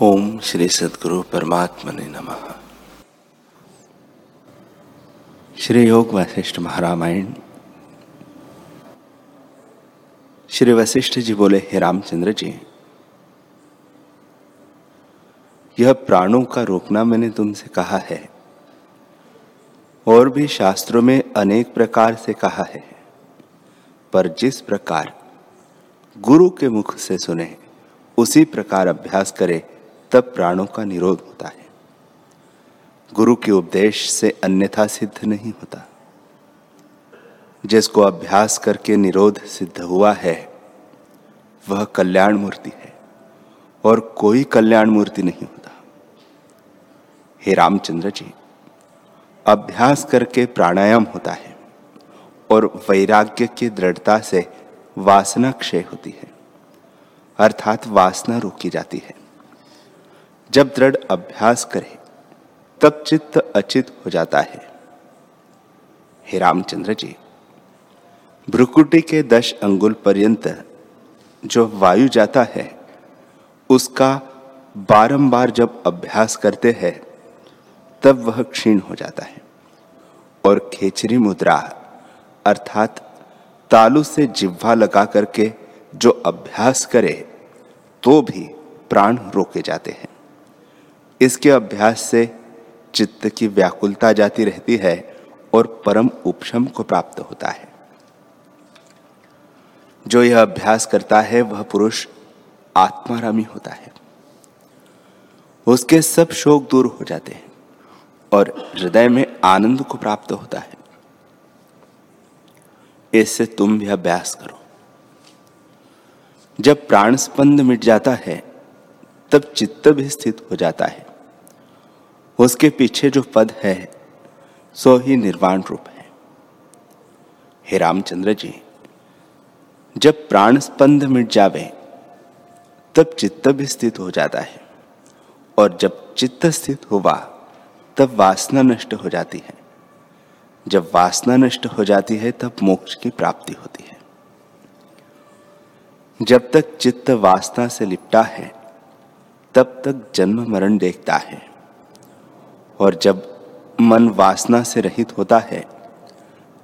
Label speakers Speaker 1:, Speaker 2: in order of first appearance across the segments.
Speaker 1: ओम श्री सदगुरु परमात्मा ने नम। श्री योग वशिष्ठ महारामायण। श्री वशिष्ठ जी बोले, हे रामचंद्र जी, यह प्राणों का रोकना मैंने तुमसे कहा है, और भी शास्त्रों में अनेक प्रकार से कहा है, पर जिस प्रकार गुरु के मुख से सुने, उसी प्रकार अभ्यास करे तब प्राणों का निरोध होता है। गुरु के उपदेश से अन्यथा सिद्ध नहीं होता। जिसको अभ्यास करके निरोध सिद्ध हुआ है, वह कल्याण मूर्ति है और कोई कल्याण मूर्ति नहीं होता। हे रामचंद्र जी, अभ्यास करके प्राणायाम होता है और वैराग्य की दृढ़ता से वासना क्षय होती है। अर्थात वासना रोकी जाती है। जब दृढ़ अभ्यास करे, तब चित्त अचित हो जाता है। हे रामचंद्र जी, भ्रुकुटी के दश अंगुल पर्यंत जो वायु जाता है, उसका बारंबार जब अभ्यास करते हैं, तब वह क्षीण हो जाता है और खेचरी मुद्रा, अर्थात तालु से जिह्वा लगा करके जो अभ्यास करे तो भी प्राण रोके जाते हैं। इसके अभ्यास से चित्त की व्याकुलता जाती रहती है और परम उपशम को प्राप्त होता है। जो यह अभ्यास करता है, वह पुरुष आत्मारामी होता है। उसके सब शोक दूर हो जाते हैं और हृदय में आनंद को प्राप्त होता है। इससे तुम भी अभ्यास करो। जब प्राण स्पंद मिट जाता है, तब चित्त भी स्थित हो जाता है। उसके पीछे जो पद है, सो ही निर्वाण रूप है। हे रामचंद्र जी, जब प्राण स्पंद मिट जावे, तब चित्त भी स्थित हो जाता है, और जब चित्त स्थित हुआ तब वासना नष्ट हो जाती है। जब वासना नष्ट हो जाती है, तब मोक्ष की प्राप्ति होती है। जब तक चित्त वासना से लिपटा है, तब तक जन्म मरण देखता है। और जब मन वासना से रहित होता है,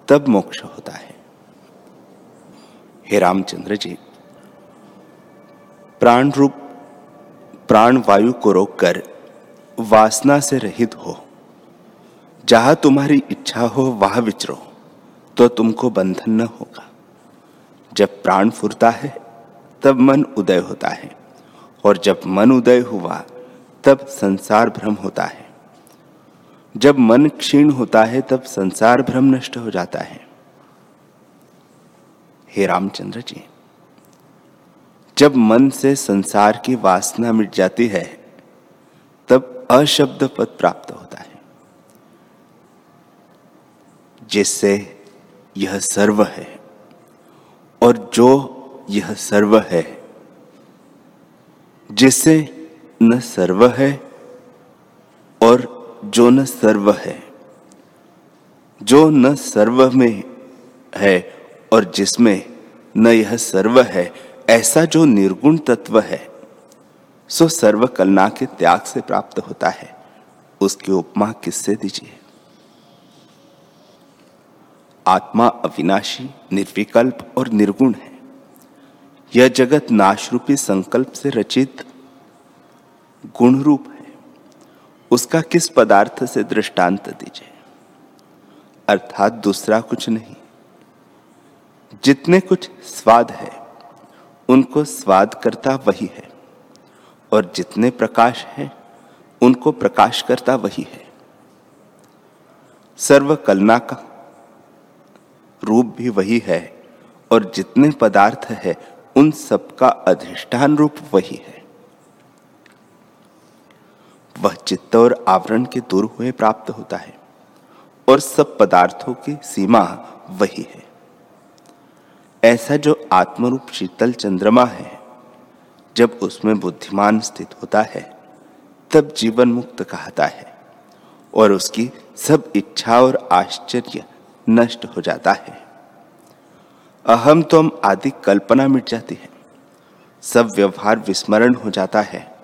Speaker 1: तब मोक्ष होता है। हे रामचंद्र जी प्राण रूप प्राण वायु को रोककर वासना से रहित हो। जहाँ तुम्हारी इच्छा हो, वहाँ विचरो तो तुमको बंधन न होगा। जब प्राण फुरता है, तब मन उदय होता है, और जब मन उदय हुआ, तब संसार भ्रम होता है। जब मन क्षीण होता है, तब संसार भ्रम नष्ट हो जाता है। हे रामचंद्र जी, जब मन से संसार की वासना मिट जाती है, तब अशब्द पद प्राप्त होता है, जिससे यह सर्व है, और जो यह सर्व है, जिससे न सर्व है, और जो न सर्व है, जो न सर्व में है और जिसमें न यह सर्व है, ऐसा जो निर्गुण तत्व है, सो सर्व कलना के त्याग से प्राप्त होता है। उसकी उपमा किससे दीजिए? आत्मा अविनाशी, निर्विकल्प और निर्गुण है। यह जगत नाशरूपी संकल्प से रचित गुण रूप है। उसका किस पदार्थ से दृष्टांत दीजिए? अर्थात दूसरा कुछ नहीं। जितने कुछ स्वाद है, उनको स्वाद करता वही है। और जितने प्रकाश है, उनको प्रकाश करता वही है। सर्व कलना का रूप भी वही है, और जितने पदार्थ है, उन सबका अधिष्ठान रूप वही है। वह चित्त और आवरण के दूर हुए प्राप्त होता है, और सब पदार्थों की सीमा वही है। ऐसा जो आत्मरूप शीतल चंद्रमा है, जब उसमें बुद्धिमान स्थित होता है, तब जीवन मुक्त कहता है, और उसकी सब इच्छा और आश्चर्य नष्ट हो जाता है। अहम तो हम आदि कल्पना मिट जाती है, सब व्यवहार विस्मरण हो जाता है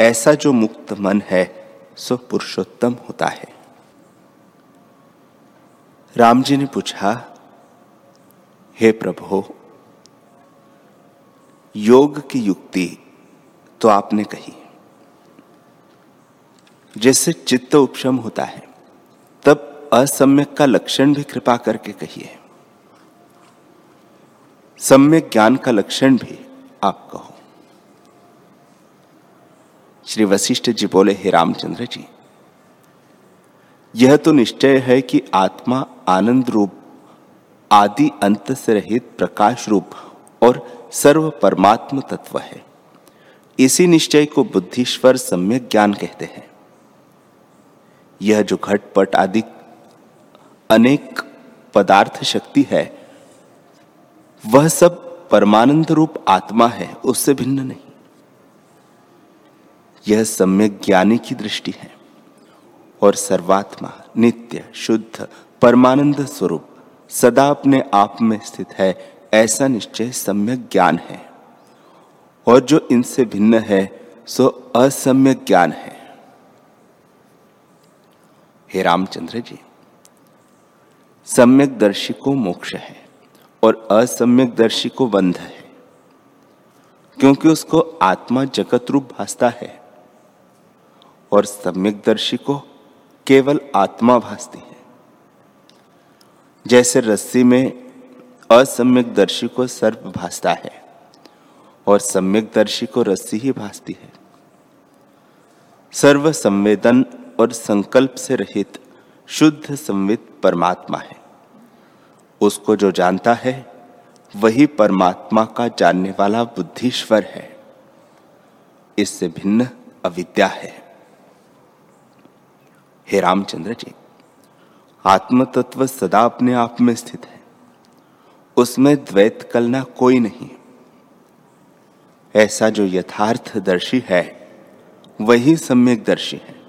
Speaker 1: ऐसा जो मुक्त मन है, सो पुरुषोत्तम होता है। राम जी ने पूछा, हे प्रभु, योग की युक्ति तो आपने कही। जैसे चित्त उपशम होता है, तब असम्यक का लक्षण भी कृपा करके कहिए। सम्यक ज्ञान का लक्षण भी आप कहो। श्री वशिष्ठ जी बोले, हे रामचंद्र जी, यह तो निश्चय है कि आत्मा आनंद रूप, आदि अंत से रहित प्रकाश रूप और सर्व परमात्म तत्व है। इसी निश्चय को बुद्धिश्वर सम्यक ज्ञान कहते हैं। यह जो घटपट आदि अनेक पदार्थ शक्ति है, वह सब परमानंद रूप आत्मा है, उससे भिन्न नहीं। यह सम्यक ज्ञानी की दृष्टि है। और सर्वात्मा नित्य, शुद्ध, परमानंद स्वरूप सदा अपने आप में स्थित है, ऐसा निश्चय सम्यक ज्ञान है। और जो इनसे भिन्न है, सो असम्यक ज्ञान है। हे रामचंद्र जी, सम्यक दर्शी को मोक्ष है और असम्यक दर्शी को बंध है, क्योंकि उसको आत्मा जगत रूप भासता है। और सम्यक दर्शी को केवल आत्मा भासती है। जैसे रस्सी में असम्यक दर्शी को सर्प भासता है और सम्यक दर्शी को रस्सी ही भासती है। सर्व संवेदन और संकल्प से रहित शुद्ध संवित परमात्मा है। उसको जो जानता है, वही परमात्मा का जानने वाला बुद्धिश्वर है। इससे भिन्न अविद्या है। हे रामचंद्र जी आत्म तत्व सदा अपने आप में स्थित है। उसमें द्वैत कलना कोई नहीं ऐसा जो यथार्थ दर्शी है, वही सम्यक दर्शी है।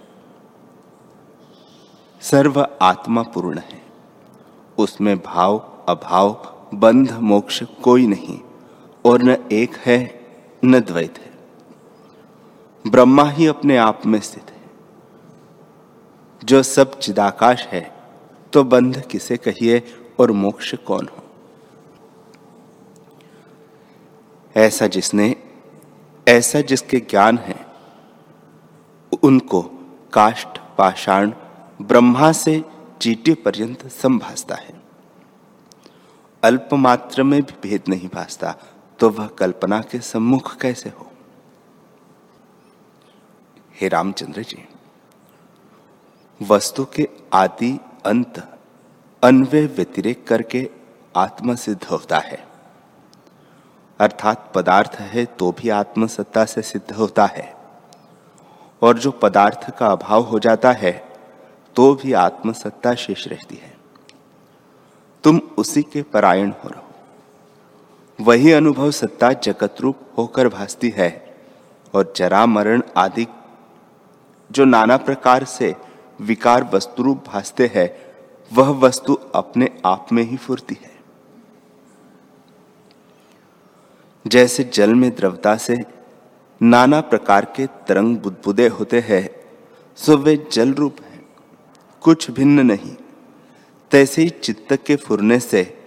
Speaker 1: सर्व आत्मा पूर्ण है। उसमें भाव, अभाव, बंध, मोक्ष कोई नहीं, और न एक है, न द्वैत है। ब्रह्मा ही अपने आप में स्थित है। जो सब चिदाकाश है तो बंध किसे कहिए और मोक्ष कौन हो? ऐसा जिसने, ऐसा जिसके ज्ञान है, उनको काष्ठ, पाषाण, ब्रह्मा से चीटी पर्यंत संभासता है। अल्प मात्र में भी भेद नहीं भासता तो वह कल्पना के सम्मुख कैसे हो? हे रामचंद्र जी वस्तु के आदि अंत अन्वय व्यतिरेक करके आत्म सिद्ध होता है। अर्थात पदार्थ है तो भी आत्मसत्ता से सिद्ध होता है। और जो पदार्थ का अभाव हो जाता है तो भी आत्मसत्ता शेष रहती है। तुम उसी के परायण हो रहो। वही अनुभव सत्ता जगत रूप होकर भासती है, और जरा मरण आदि जो नाना प्रकार से विकार वस्तु रूप भासते हैं, वह वस्तु अपने आप में ही फुरती है। जैसे जल में द्रवता से नाना प्रकार के तरंग बुदबुदे होते हैं, सो वे जल रूप है, कुछ भिन्न नहीं। तैसे ही चित्त के फुरने से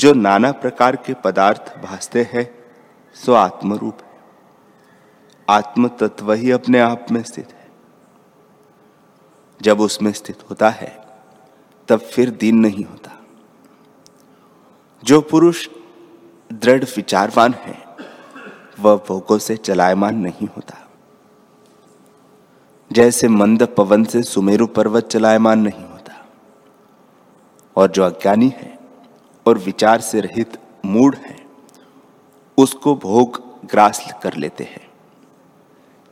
Speaker 1: जो नाना प्रकार के पदार्थ भासते हैं, सो आत्मरूप है। आत्म तत्व ही अपने आप में स्थित है। जब उसमें स्थित होता है, तब फिर दीन नहीं होता। जो पुरुष दृढ़ विचारवान है, वह भोगों से चलायमान नहीं होता। जैसे मंद पवन से सुमेरु पर्वत चलायमान नहीं होता। और जो अज्ञानी है और विचार से रहित मूड है, उसको भोग ग्रास कर लेते हैं।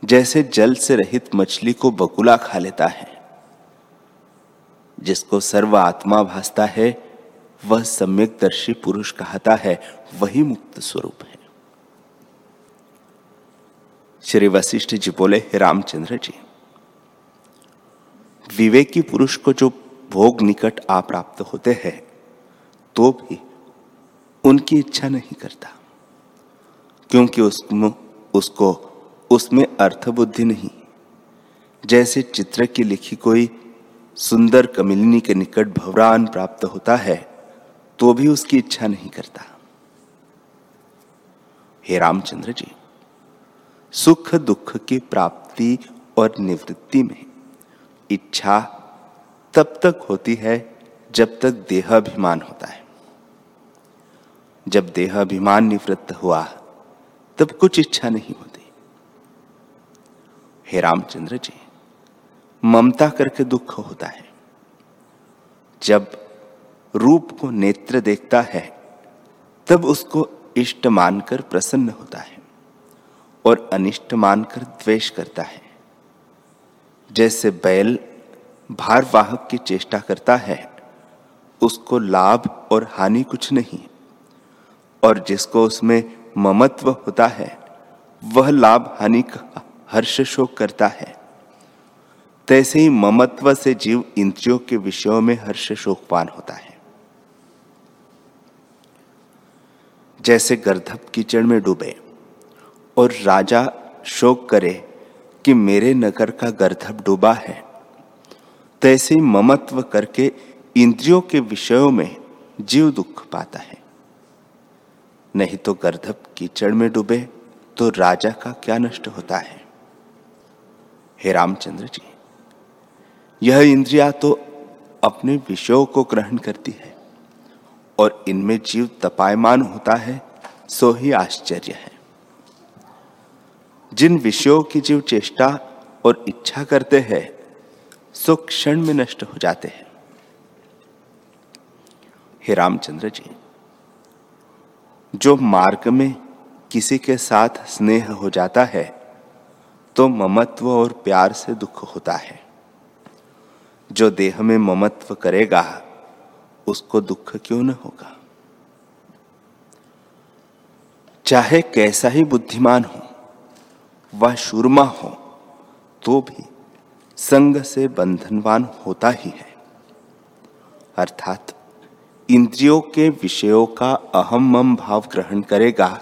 Speaker 1: जैसे जल से रहित मछली को बकुला खा लेता है जिसको सर्व आत्मा भासता है, वह सम्यक दर्शी पुरुष कहता है, वही मुक्त स्वरूप है। श्री वशिष्ठ जी बोले रामचंद्र जी, विवेकी पुरुष को जो भोग निकट आ प्राप्त होते हैं तो भी उनकी इच्छा नहीं करता, क्योंकि उसमें, उसको, उसमें अर्थ बुद्धि नहीं। जैसे चित्र की लिखी कोई सुंदर कमिलिनी के निकट भवरान प्राप्त होता है तो भी उसकी इच्छा नहीं करता। हे रामचंद्र जी, सुख दुख की प्राप्ति और निवृत्ति में इच्छा तब तक होती है जब तक देहाभिमान होता है। जब देहाभिमान निवृत्त हुआ, तब कुछ इच्छा नहीं होती। हे रामचंद्र जी ममता करके दुख होता है। जब रूप को नेत्र देखता है, तब उसको इष्ट मानकर प्रसन्न होता है और अनिष्ट मानकर द्वेष करता है। जैसे बैल भारवाहक की चेष्टा करता है, उसको लाभ और हानि कुछ नहीं, और जिसको उसमें ममत्व होता है, वह लाभ हानि का हर्ष शोक करता है। तैसे ही ममत्व से जीव इंद्रियों के विषयों में हर्ष शोकपान होता है। जैसे गर्धप कीचड़ में डूबे और राजा शोक करे कि मेरे नगर का गर्धप डूबा है तैसे ही ममत्व करके इंद्रियों के विषयों में जीव दुख पाता है। नहीं तो गर्धप कीचड़ में डूबे तो राजा का क्या नष्ट होता है? हे रामचंद्र जी। यह इंद्रिया तो अपने विषयों को ग्रहण करती है और इनमें जीव तपायमान होता है, सो ही आश्चर्य है। जिन विषयों की जीव चेष्टा और इच्छा करते हैं, सो क्षण में नष्ट हो जाते हैं। हे रामचंद्र जी, जो मार्ग में किसी के साथ स्नेह हो जाता है तो ममत्व और प्यार से दुख होता है। जो देह में ममत्व करेगा उसको दुख क्यों न होगा? चाहे कैसा ही बुद्धिमान हो वह शूरमा हो तो भी संग से बंधनवान होता ही है। अर्थात इंद्रियों के विषयों का अहम मम भाव ग्रहण करेगा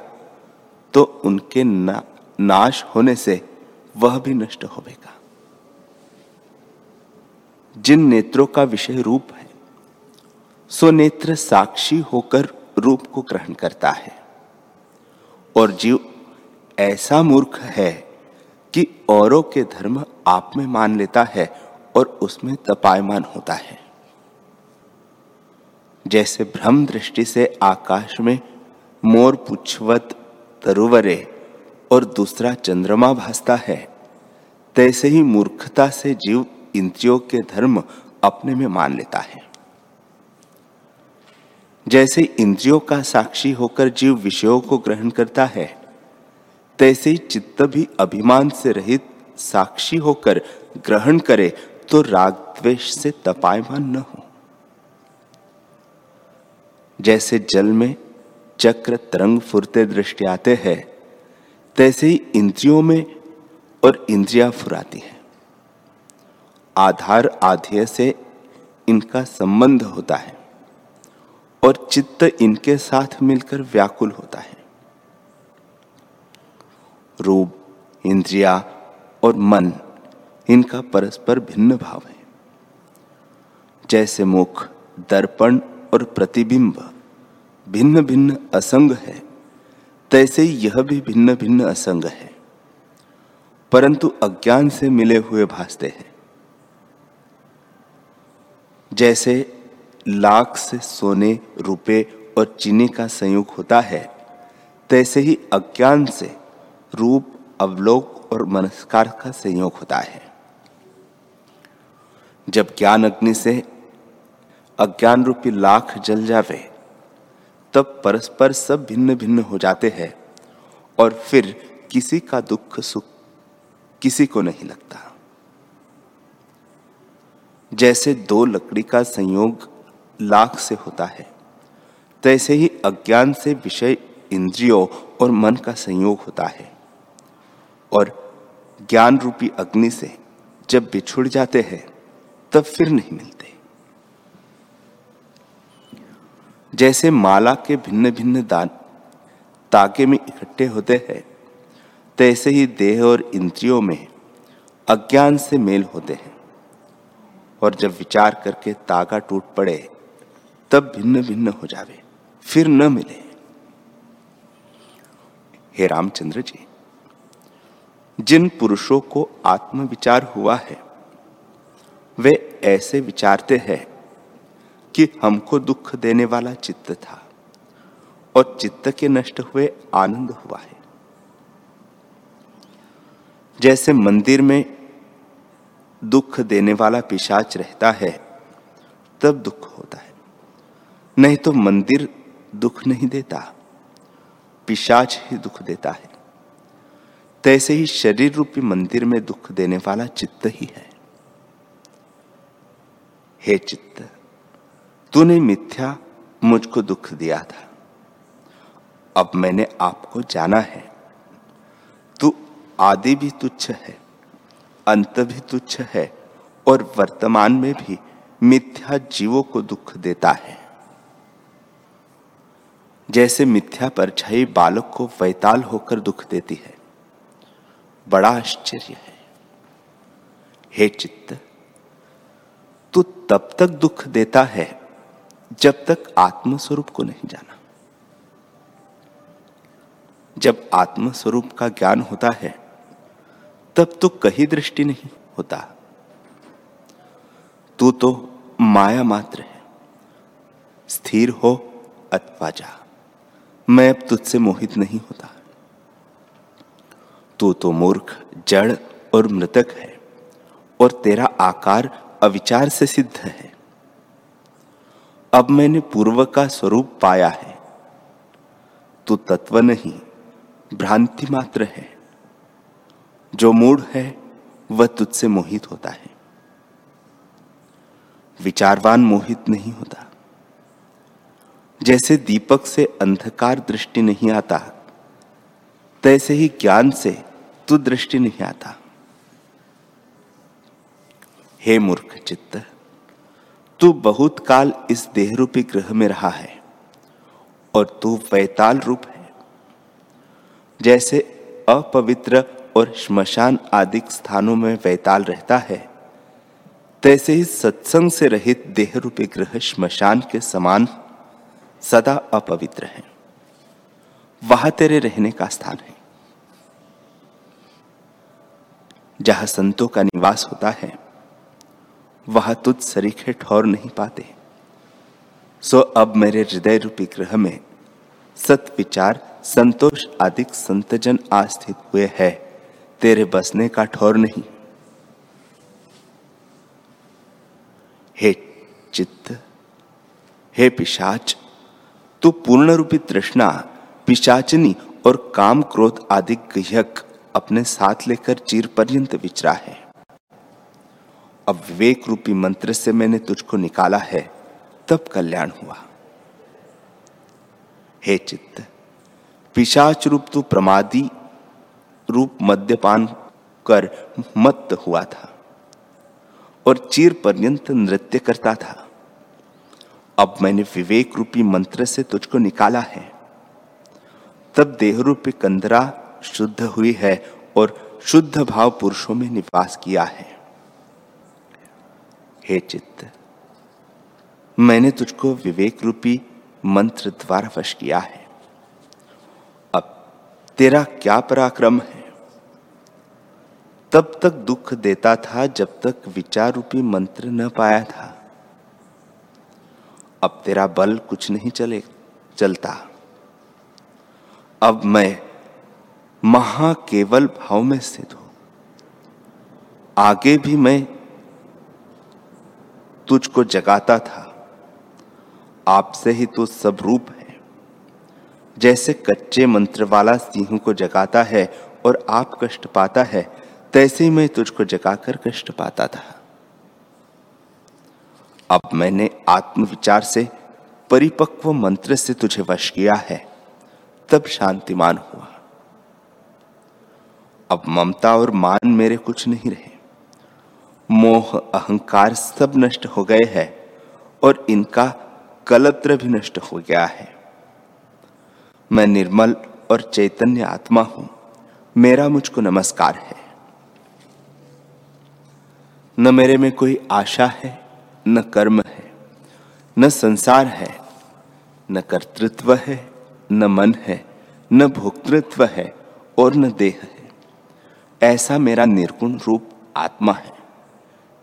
Speaker 1: तो उनके ना, नाश होने से वह भी नष्ट होगा जिन नेत्रों का विषय रूप है सो नेत्र साक्षी होकर रूप को ग्रहण करता है। और जीव ऐसा मूर्ख है कि औरों के धर्म आप में मान लेता है और उसमें तपायमान होता है। जैसे भ्रम दृष्टि से आकाश में मोर पुछवत तरुवरे और दूसरा चंद्रमा भासता है, तैसे ही मूर्खता से जीव इंद्रियों के धर्म अपने में मान लेता है। जैसे इंद्रियों का साक्षी होकर जीव विषयों को ग्रहण करता है, तैसे ही चित्त भी अभिमान से रहित साक्षी होकर ग्रहण करे तो राग द्वेष से तपायमान न हो। जैसे जल में चक्र तरंग फुरते दृष्टि आते हैं, तैसे ही इंद्रियों में और इंद्रिया फुराती है। आधार आधेय से इनका संबंध होता है और चित्त इनके साथ मिलकर व्याकुल होता है। रूप, इंद्रिया और मन इनका परस्पर भिन्न भाव है। जैसे मुख, दर्पण और प्रतिबिंब भिन्न भिन्न असंग है, तैसे यह भी भिन्न भिन्न असंग है। परंतु अज्ञान से मिले हुए भासते हैं। जैसे लाख से सोने, रुपए और चीनी का संयोग होता है, तैसे ही अज्ञान से रूप, अवलोक और मनस्कार का संयोग होता है। जब ज्ञान अग्नि से अज्ञान रूपी लाख जल जावे, तब परस्पर सब भिन्न भिन्न हो जाते हैं और फिर किसी का दुख सुख किसी को नहीं लगता। जैसे दो लकड़ी का संयोग लाख से होता है, तैसे ही अज्ञान से विषय इंद्रियों और मन का संयोग होता है। और ज्ञान रूपी अग्नि से जब बिछुड़ जाते हैं, तब फिर नहीं मिलते। जैसे माला के भिन्न भिन्न दान ताके में इकट्ठे होते हैं, तैसे ही देह और इंद्रियों में अज्ञान से मेल होते हैं। और जब विचार करके तागा टूट पड़े, तब भिन्न भिन्न हो जावे, फिर न मिले। हे रामचंद्र जी, जिन पुरुषों को आत्मविचार हुआ है, वे ऐसे विचारते हैं कि हमको दुख देने वाला चित्त था और चित्त के नष्ट हुए आनंद हुआ है। जैसे मंदिर में दुख देने वाला पिशाच रहता है, तब दुख होता है। नहीं तो मंदिर दुख नहीं देता, पिशाच ही दुख देता है। तैसे ही शरीर रूपी मंदिर में दुख देने वाला चित्त ही है। हे चित्त, तूने मिथ्या मुझको दुख दिया था। अब मैंने आपको जाना है। तू आदि भी तुच्छ है। अंत भी तुच्छ है और वर्तमान में भी मिथ्या जीवों को दुख देता है। जैसे मिथ्या परछाई बालक को वैताल होकर दुख देती है। बड़ा आश्चर्य है। हे चित्त, तू तब तक दुख देता है जब तक आत्म स्वरूप को नहीं जाना। जब आत्म स्वरूप का ज्ञान होता है तब तो कहीं दृष्टि नहीं होता। तू तो माया मात्र है। स्थिर हो अथवा जा। मैं अब तुझसे मोहित नहीं होता। तू तो मूर्ख, जड़ और मृतक है और तेरा आकार अविचार से सिद्ध है। अब मैंने पूर्व का स्वरूप पाया है। तू तत्व नहीं, भ्रांति मात्र है। जो मूड है, वह तुझसे मोहित होता है। विचारवान मोहित नहीं होता। जैसे दीपक से अंधकार दृष्टि नहीं आता, तैसे ही ज्ञान से तू दृष्टि नहीं आता। हे मूर्ख चित्त, तू बहुत काल इस देह रूपी ग्रह में रहा है, और तू वैताल रूप है। जैसे अपवित्र और श्मशान आदि स्थानों में वैताल रहता है। तैसे ही सत्संग से रहित देह रूपी ग्रह श्मशान के समान सदा अपवित्र है। वहाँ तेरे रहने का स्थान है। जहाँ संतों का निवास होता है, वहाँ तुझ सरीखे ठौर नहीं पाते। सो अब मेरे हृदय रूपी ग्रह में सत विचार संतोष आदि संतजन आस्थित हुए हैं। तेरे बसने का ठौर नहीं। हे चित्त, हे पिशाच, तू पूर्ण रूपी तृष्णा, पिशाचनी और काम क्रोध आदि गृहक अपने साथ लेकर चीर पर्यंत विचरा है। अब विवेक रूपी मंत्र से मैंने तुझको निकाला है, तब कल्याण हुआ। हे चित्त पिशाच रूप तू प्रमादी रूप मद्यपान कर मत हुआ था और चीर पर्यंत नृत्य करता था। अब मैंने विवेक रूपी मंत्र से तुझको निकाला है। तब देह रूपी कंदरा शुद्ध हुई है और शुद्ध भाव पुरुषों में निवास किया है। हे चित्त, मैंने तुझको विवेक रूपी मंत्र द्वारा वश किया है। अब तेरा क्या पराक्रम है? तब तक दुख देता था जब तक विचार रूपी मंत्र न पाया था। अब तेरा बल कुछ नहीं चले, चलता। अब मैं महा केवल भाव में स्थित हूँ। आगे भी मैं तुझको जगाता था। आपसे ही तो सब रूप है। जैसे कच्चे मंत्र वाला सिंह को जगाता है और आप कष्ट पाता है तैसे मैं तुझको जगाकर कष्ट पाता था। अब मैंने आत्मविचार से, परिपक्व मंत्र से तुझे वश किया है। तब शांतिमान हुआ। अब ममता और मान मेरे कुछ नहीं रहे। मोह, अहंकार सब नष्ट हो गए हैं और इनका कलत्र भी नष्ट हो गया है। मैं निर्मल और चैतन्य आत्मा हूँ। मेरा मुझको नमस्कार है। न मेरे में कोई आशा है, न कर्म है, न संसार है, न कर्तृत्व है, न मन है, न भोक्तृत्व है और न देह है। ऐसा मेरा निर्गुण रूप आत्मा है।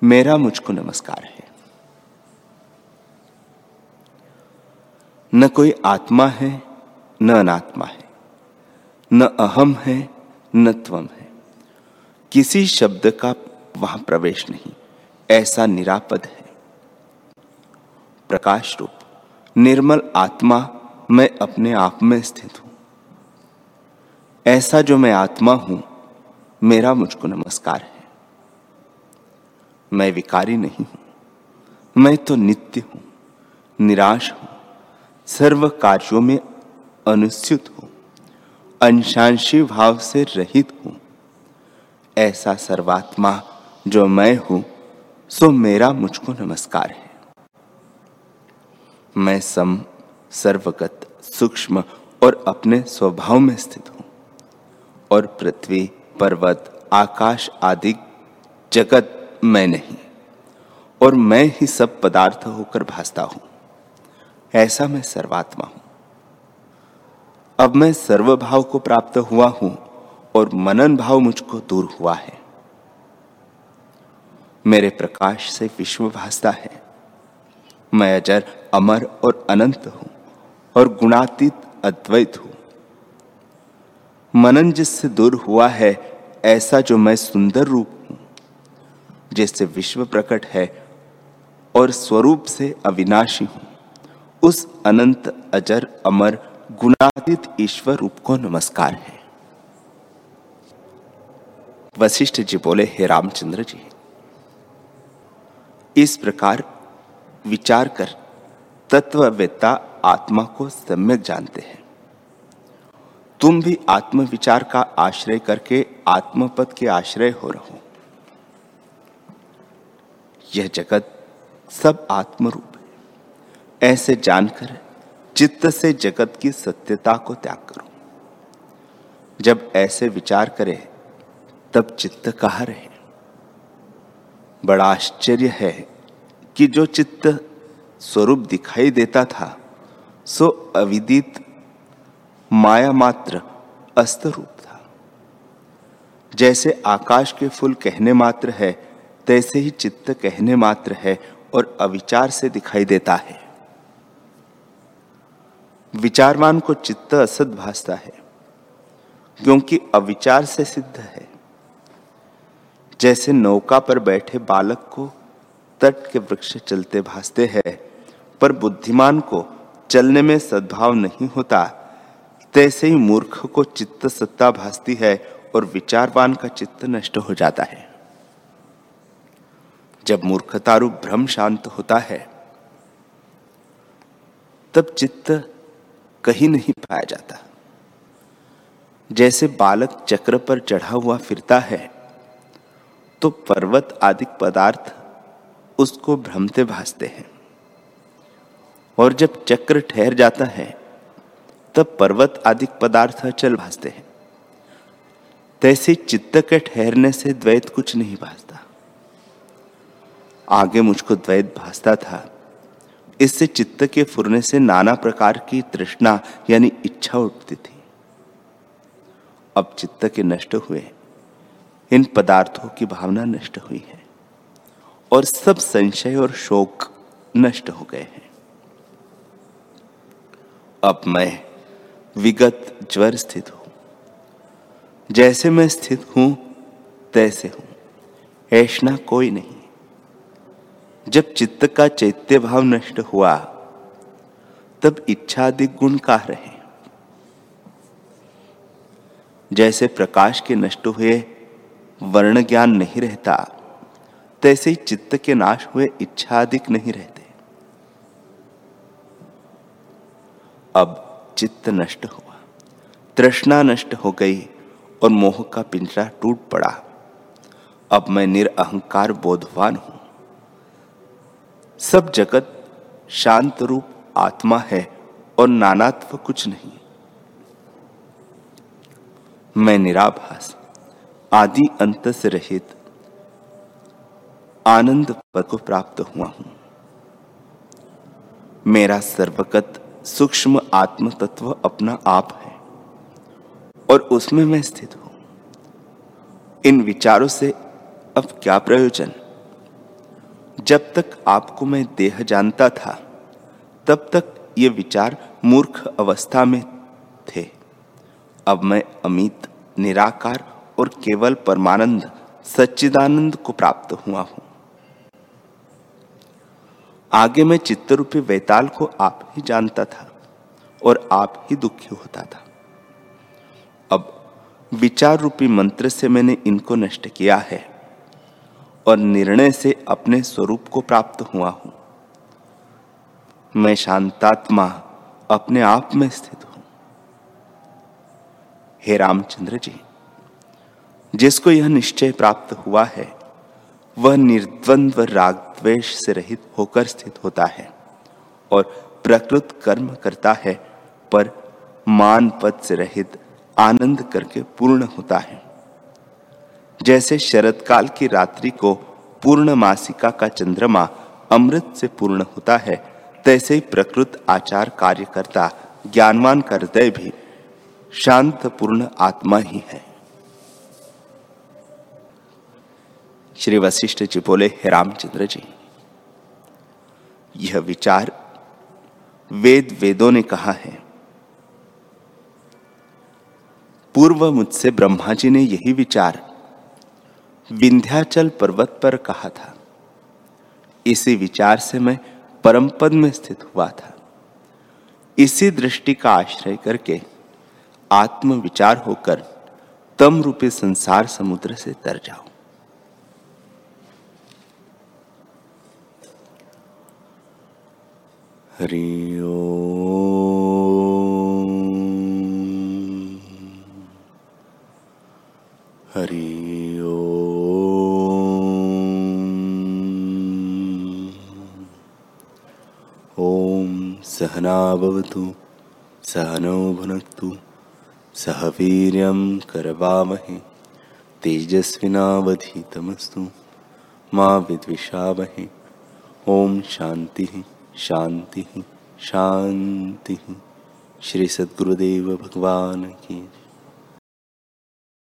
Speaker 1: मेरा मुझको नमस्कार है। न कोई आत्मा है, न अनात्मा है, न अहम है, न त्वम है। किसी शब्द का वहाँ प्रवेश नहीं। ऐसा निरापद है। प्रकाश रूप, निर्मल आत्मा मैं अपने आप में स्थित हूँ। ऐसा जो मैं आत्मा हूँ, मेरा मुझको नमस्कार है। मैं विकारी नहीं हूँ। मैं तो नित्य हूँ, निराश हूँ, सर्व कार्यों में अनुस्युत हूँ, अंशांशी भाव से रहित हूँ। ऐसा सर्वात्मा जो मैं हूँ, सो मेरा मुझको नमस्कार है। मैं सम, सर्वगत, सूक्ष्म और अपने स्वभाव में स्थित हूँ और पृथ्वी, पर्वत, आकाश आदि जगत मैं नहीं और मैं ही सब पदार्थ होकर भासता हूँ। ऐसा मैं सर्वात्मा हूँ। अब मैं सर्वभाव को प्राप्त हुआ हूँ और मनन भाव मुझको दूर हुआ है। मेरे प्रकाश से विश्व भासता है। मैं अजर, अमर और अनंत हूँ और गुणातीत, अद्वैत हूँ। मनन जिससे दूर हुआ है, ऐसा जो मैं सुंदर रूप हूँ, जिससे विश्व प्रकट है और स्वरूप से अविनाशी हूँ, उस अनंत, अजर, अमर, गुणातीत ईश्वर रूप को नमस्कार है। वशिष्ठ जी बोले, हे रामचंद्र जी इस प्रकार विचार कर तत्ववेत्ता आत्मा को सम्यक जानते हैं। तुम भी आत्म विचार का आश्रय करके आत्मपद के आश्रय हो रहो। यह जगत सब आत्मरूप है। ऐसे जानकर चित्त से जगत की सत्यता को त्याग करो। जब ऐसे विचार करे, तब चित्त कहा रहे? बड़ा आश्चर्य है कि जो चित्त स्वरूप दिखाई देता था, सो अविदित माया मात्र अस्त रूप था। जैसे आकाश के फूल कहने मात्र है, तैसे ही चित्त कहने मात्र है और अविचार से दिखाई देता है। विचारवान को चित्त असद भासता है, क्योंकि अविचार से सिद्ध है। जैसे नौका पर बैठे बालक को तट के वृक्ष चलते भासते हैं, पर बुद्धिमान को चलने में सद्भाव नहीं होता। तैसे ही मूर्ख को चित्त सत्ता भासती है और विचारवान का चित्त नष्ट हो जाता है। जब मूर्खतारूप भ्रम शांत होता है, तब चित्त कहीं नहीं पाया जाता। जैसे बालक चक्र पर चढ़ा हुआ फिरता है तो पर्वत आदि पदार्थ उसको भ्रमते भासते हैं। और जब चक्र ठहर जाता है, तब पर्वत आदि पदार्थ चल भासते हैं। तैसे चित्त के ठहरने से द्वैत कुछ नहीं भासता। आगे मुझको द्वैत भासता था। इससे चित्त के फुरने से नाना प्रकार की तृष्णा यानी इच्छा उठती थी। अब चित्त के नष्ट हुए। इन पदार्थों की भावना नष्ट हुई है और सब संशय और शोक नष्ट हो गए हैं। अब मैं विगत ज्वर स्थित हूँ। जैसे मैं स्थित हूँ, तैसे हूँ। ऐसा कोई नहीं। जब चित्त का चैत्य भाव नष्ट हुआ, तब इच्छादि गुण कह रहे? जैसे प्रकाश के नष्ट हुए वर्ण ज्ञान नहीं रहता, तैसे ही चित्त के नाश हुए इच्छा अधिक नहीं रहते। अब चित्त नष्ट हुआ, तृष्णा नष्ट हो गई और मोह का पिंजरा टूट पड़ा। अब मैं निरअहकार बोधवान हूँ। सब जगत शांत रूप आत्मा है और नानात्व कुछ नहीं। मैं निराभास। आदि अंत से रहित आनंद पद को प्राप्त हुआ हूँ। मेरा सर्वगत सूक्ष्म आत्म तत्व अपना आप है और उसमें मैं स्थित हूँ। इन विचारों से अब क्या प्रयोजन? जब तक आपको मैं देह जानता था, तब तक ये विचार मूर्ख अवस्था में थे। अब मैं अमित, निराकार और केवल परमानंद, सच्चिदानंद को प्राप्त हुआ हूँ। आगे मैं चित्त रूपी वैताल को आप ही जानता था और आप ही दुखी होता था। अब विचार रूपी मंत्र से मैंने इनको नष्ट किया है और निर्णय से अपने स्वरूप को प्राप्त हुआ हूँ। मैं शांतात्मा अपने आप में स्थित हूँ। हे रामचंद्र जी। जिसको यह निश्चय प्राप्त हुआ है, वह निर्द्वंद्व राग द्वेष से रहित होकर स्थित होता है और प्रकृत कर्म करता है, पर मान पद से रहित आनंद करके पूर्ण होता है। जैसे शरद काल की रात्रि को पूर्ण मासिका का चंद्रमा अमृत से पूर्ण होता है, तैसे ही प्रकृत आचार कार्य करता ज्ञानवान का हृदय भी शांत पूर्ण आत्मा ही है। श्री वशिष्ठ जी बोले, हे रामचंद्र जी, यह विचार वेद वेदों ने कहा है। पूर्व मुझसे ब्रह्मा जी ने यही विचार विंध्याचल पर्वत पर कहा था। इसी विचार से मैं परम पद में स्थित हुआ था। इसी दृष्टि का आश्रय करके आत्म विचार होकर तम रूपी संसार समुद्र से तर जाओ हरि हरि ओम। सहनावतु सहनौ भुनक्तु सह वीर्यं करवामहे तेजस्विनावधीतमस्तु मा विद्विषावहे ओम शांति शांति शांति श्री सद्गुरुदेव भगवान की